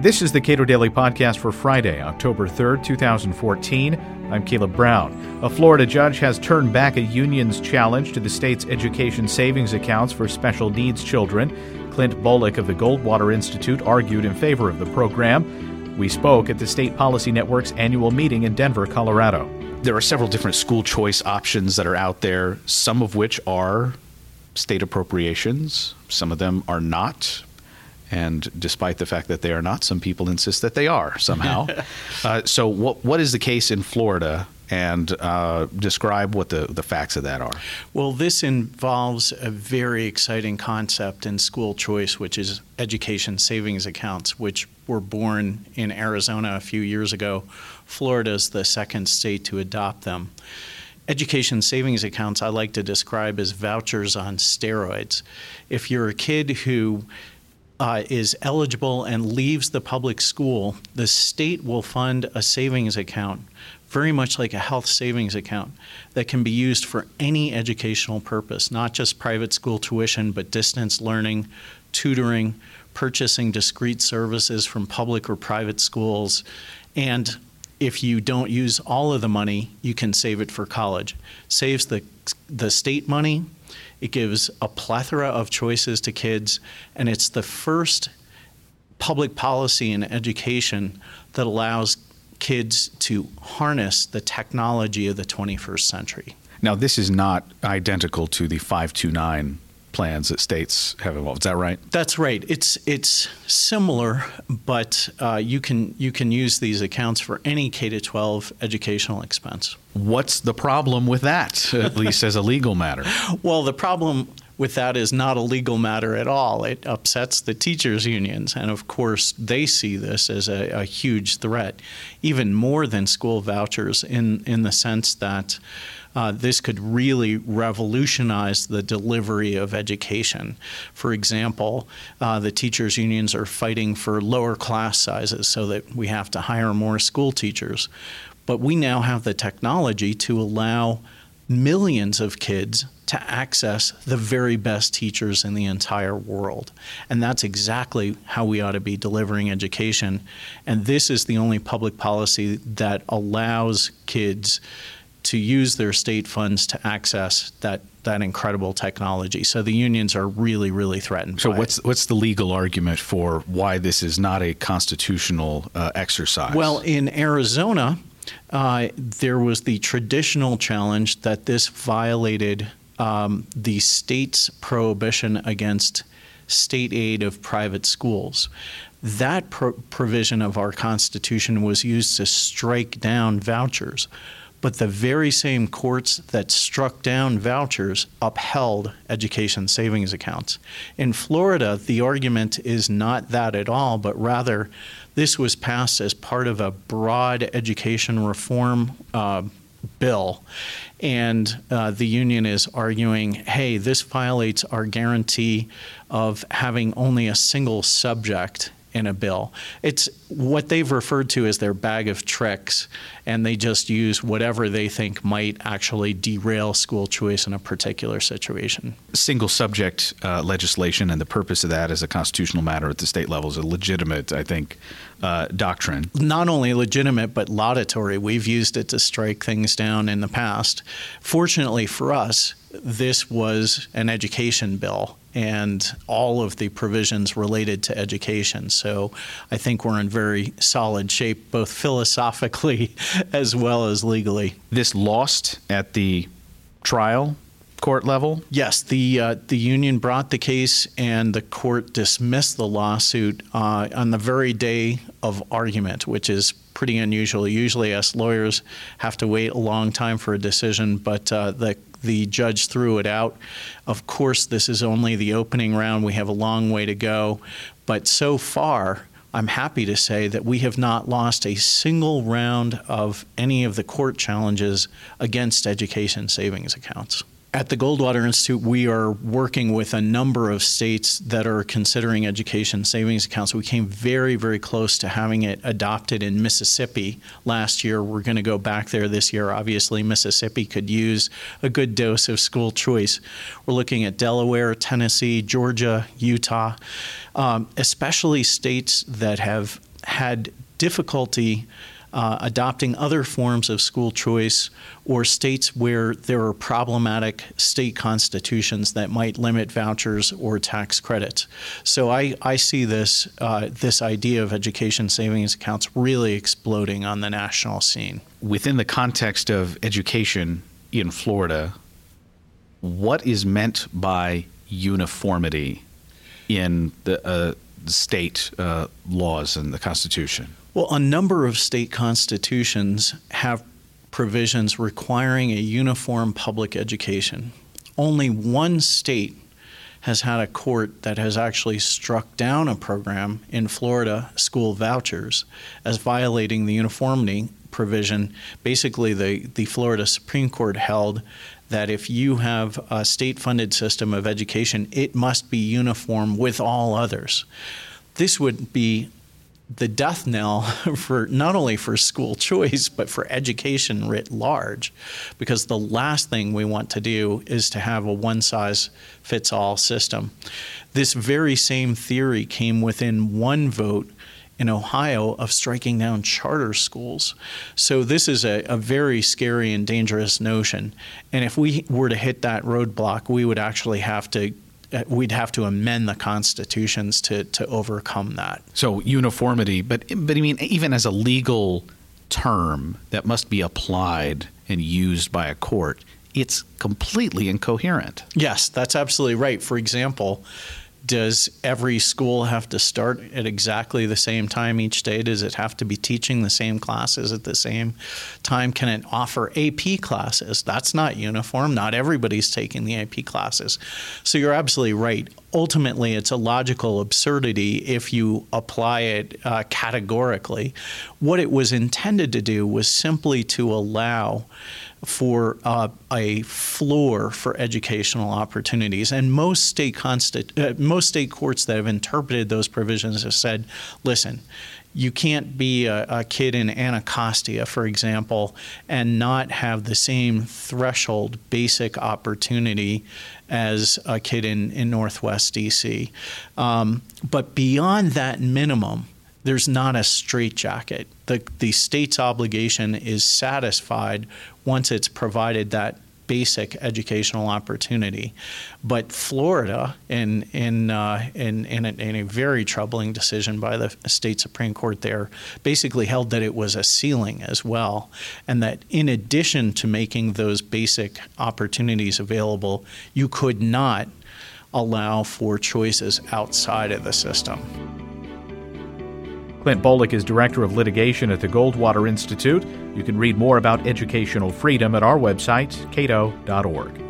This is the Cato Daily Podcast for Friday, October 3rd, 2014. I'm Caleb Brown. A Florida judge has turned back a union's challenge to the state's education savings accounts for special needs children. Clint Bolick of the Goldwater Institute argued in favor of the program. We spoke at the State Policy Network's annual meeting in Denver, Colorado. There are several different school choice options that are out there, some of which are state appropriations, some of them are not. And despite the fact that they are not, some people insist that they are somehow. uh, so, what what is the case in Florida? And uh, describe what the, the facts of that are. Well, this involves a very exciting concept in school choice, which is education savings accounts, which were born in Arizona a few years ago. Florida is the second state to adopt them. Education savings accounts I like to describe as vouchers on steroids. If you're a kid who uh, is eligible and leaves the public school, the state will fund a savings account, very much like a health savings account, that can be used for any educational purpose, not just private school tuition, but distance learning, tutoring, purchasing discrete services from public or private schools, and if you don't use all of the money, you can save it for college. Saves the the state money, it gives a plethora of choices to kids, and it's the first public policy in education that allows kids to harness the technology of the 21st century. Now, this is not identical to the 529 plans that states have involved. Is that right? That's right. It's it's similar, but uh, you can you can use these accounts for any K to 12 educational expense. What's the problem with that? At least as a legal matter. Well, the problem with that is not a legal matter at all. It upsets the teachers' unions, and of course, they see this as a, a huge threat, even more than school vouchers, in in the sense that uh, this could really revolutionize the delivery of education. For example, uh, the teachers' unions are fighting for lower class sizes so that we have to hire more school teachers. But we now have the technology to allow millions of kids to access the very best teachers in the entire world. And that's exactly how we ought to be delivering education. And this is the only public policy that allows kids to use their state funds to access that that incredible technology. So the unions are really, really threatened. So what's it. what's the legal argument for why this is not a constitutional uh, exercise? Well, in Arizona, uh, there was the traditional challenge that this violated um, the state's prohibition against state aid of private schools. That pro- provision of our Constitution was used to strike down vouchers but the very same courts that struck down vouchers upheld education savings accounts. In Florida, the argument is not that at all, but rather this was passed as part of a broad education reform uh, bill. And uh, the union is arguing hey, this violates our guarantee of having only a single subject in a bill. It's what they've referred to as their bag of tricks, and they just use whatever they think might actually derail school choice in a particular situation. Single subject uh, legislation and the purpose of that as a constitutional matter at the state level is a legitimate, I think, uh, doctrine. Not only legitimate, but laudatory. We've used it to strike things down in the past. Fortunately for us, this was an education bill and all of the provisions related to education. So I think we're in very solid shape, both philosophically as well as legally. This lost at the trial court level? Yes, the uh, the union brought the case, and the court dismissed the lawsuit uh, on the very day of argument, which is pretty unusual. Usually, us lawyers have to wait a long time for a decision, but uh, the the judge threw it out. Of course, this is only the opening round. We have a long way to go. But so far, I'm happy to say that we have not lost a single round of any of the court challenges against education savings accounts. At the Goldwater Institute, we are working with a number of states that are considering education savings accounts. We came very, very close to having it adopted in Mississippi last year. We're going to go back there this year. Obviously, Mississippi could use a good dose of school choice. We're looking at Delaware, Tennessee, Georgia, Utah, um, especially states that have had difficulty uh, adopting other forms of school choice or states where there are problematic state constitutions that might limit vouchers or tax credits. So I, I see this uh, this idea of education savings accounts really exploding on the national scene. Within the context of education in Florida, what is meant by uniformity in the uh, state uh, laws and the Constitution? Well, a number of state constitutions have provisions requiring a uniform public education. Only one state has had a court that has actually struck down a program in Florida, school vouchers, as violating the uniformity provision. Basically, the, the Florida Supreme Court held that if you have a state funded system of education, it must be uniform with all others. This would be the death knell for not only for school choice but for education writ large because the last thing we want to do is to have a one size fits all system this very same theory came within one vote in Ohio of striking down charter schools. So, this is a, a, very scary and dangerous notion. And if we were to hit that roadblock, we would actually have to Uh, we'd have to amend the constitutions to to overcome that. So uniformity, but but I mean even as a legal term that must be applied and used by a court, it's completely incoherent. Yes, that's absolutely right. For example, does every school have to start at exactly the same time each day? Does it have to be teaching the same classes at the same time? Can it offer AP classes? That's not uniform. Not everybody's taking the AP classes. So you're absolutely right. Ultimately, it's a logical absurdity if you apply it uh, categorically. What it was intended to do was simply to allow for uh, a floor for educational opportunities. And most state consti- uh, most state courts that have interpreted those provisions have said, listen, you can't be a, a, kid in Anacostia, for example, and not have the same threshold basic opportunity as a kid in, in Northwest DC. Um, but beyond that minimum, there's not a straitjacket. The, the state's obligation is satisfied once it's provided that basic educational opportunity. But Florida, in in uh, in in a, in a, very troubling decision by the state supreme court, there basically held that it was a ceiling as well, and that in addition to making those basic opportunities available, you could not allow for choices outside of the system. Clint Bolick is Director of Litigation at the Goldwater Institute. You can read more about educational freedom at our website, cato.org.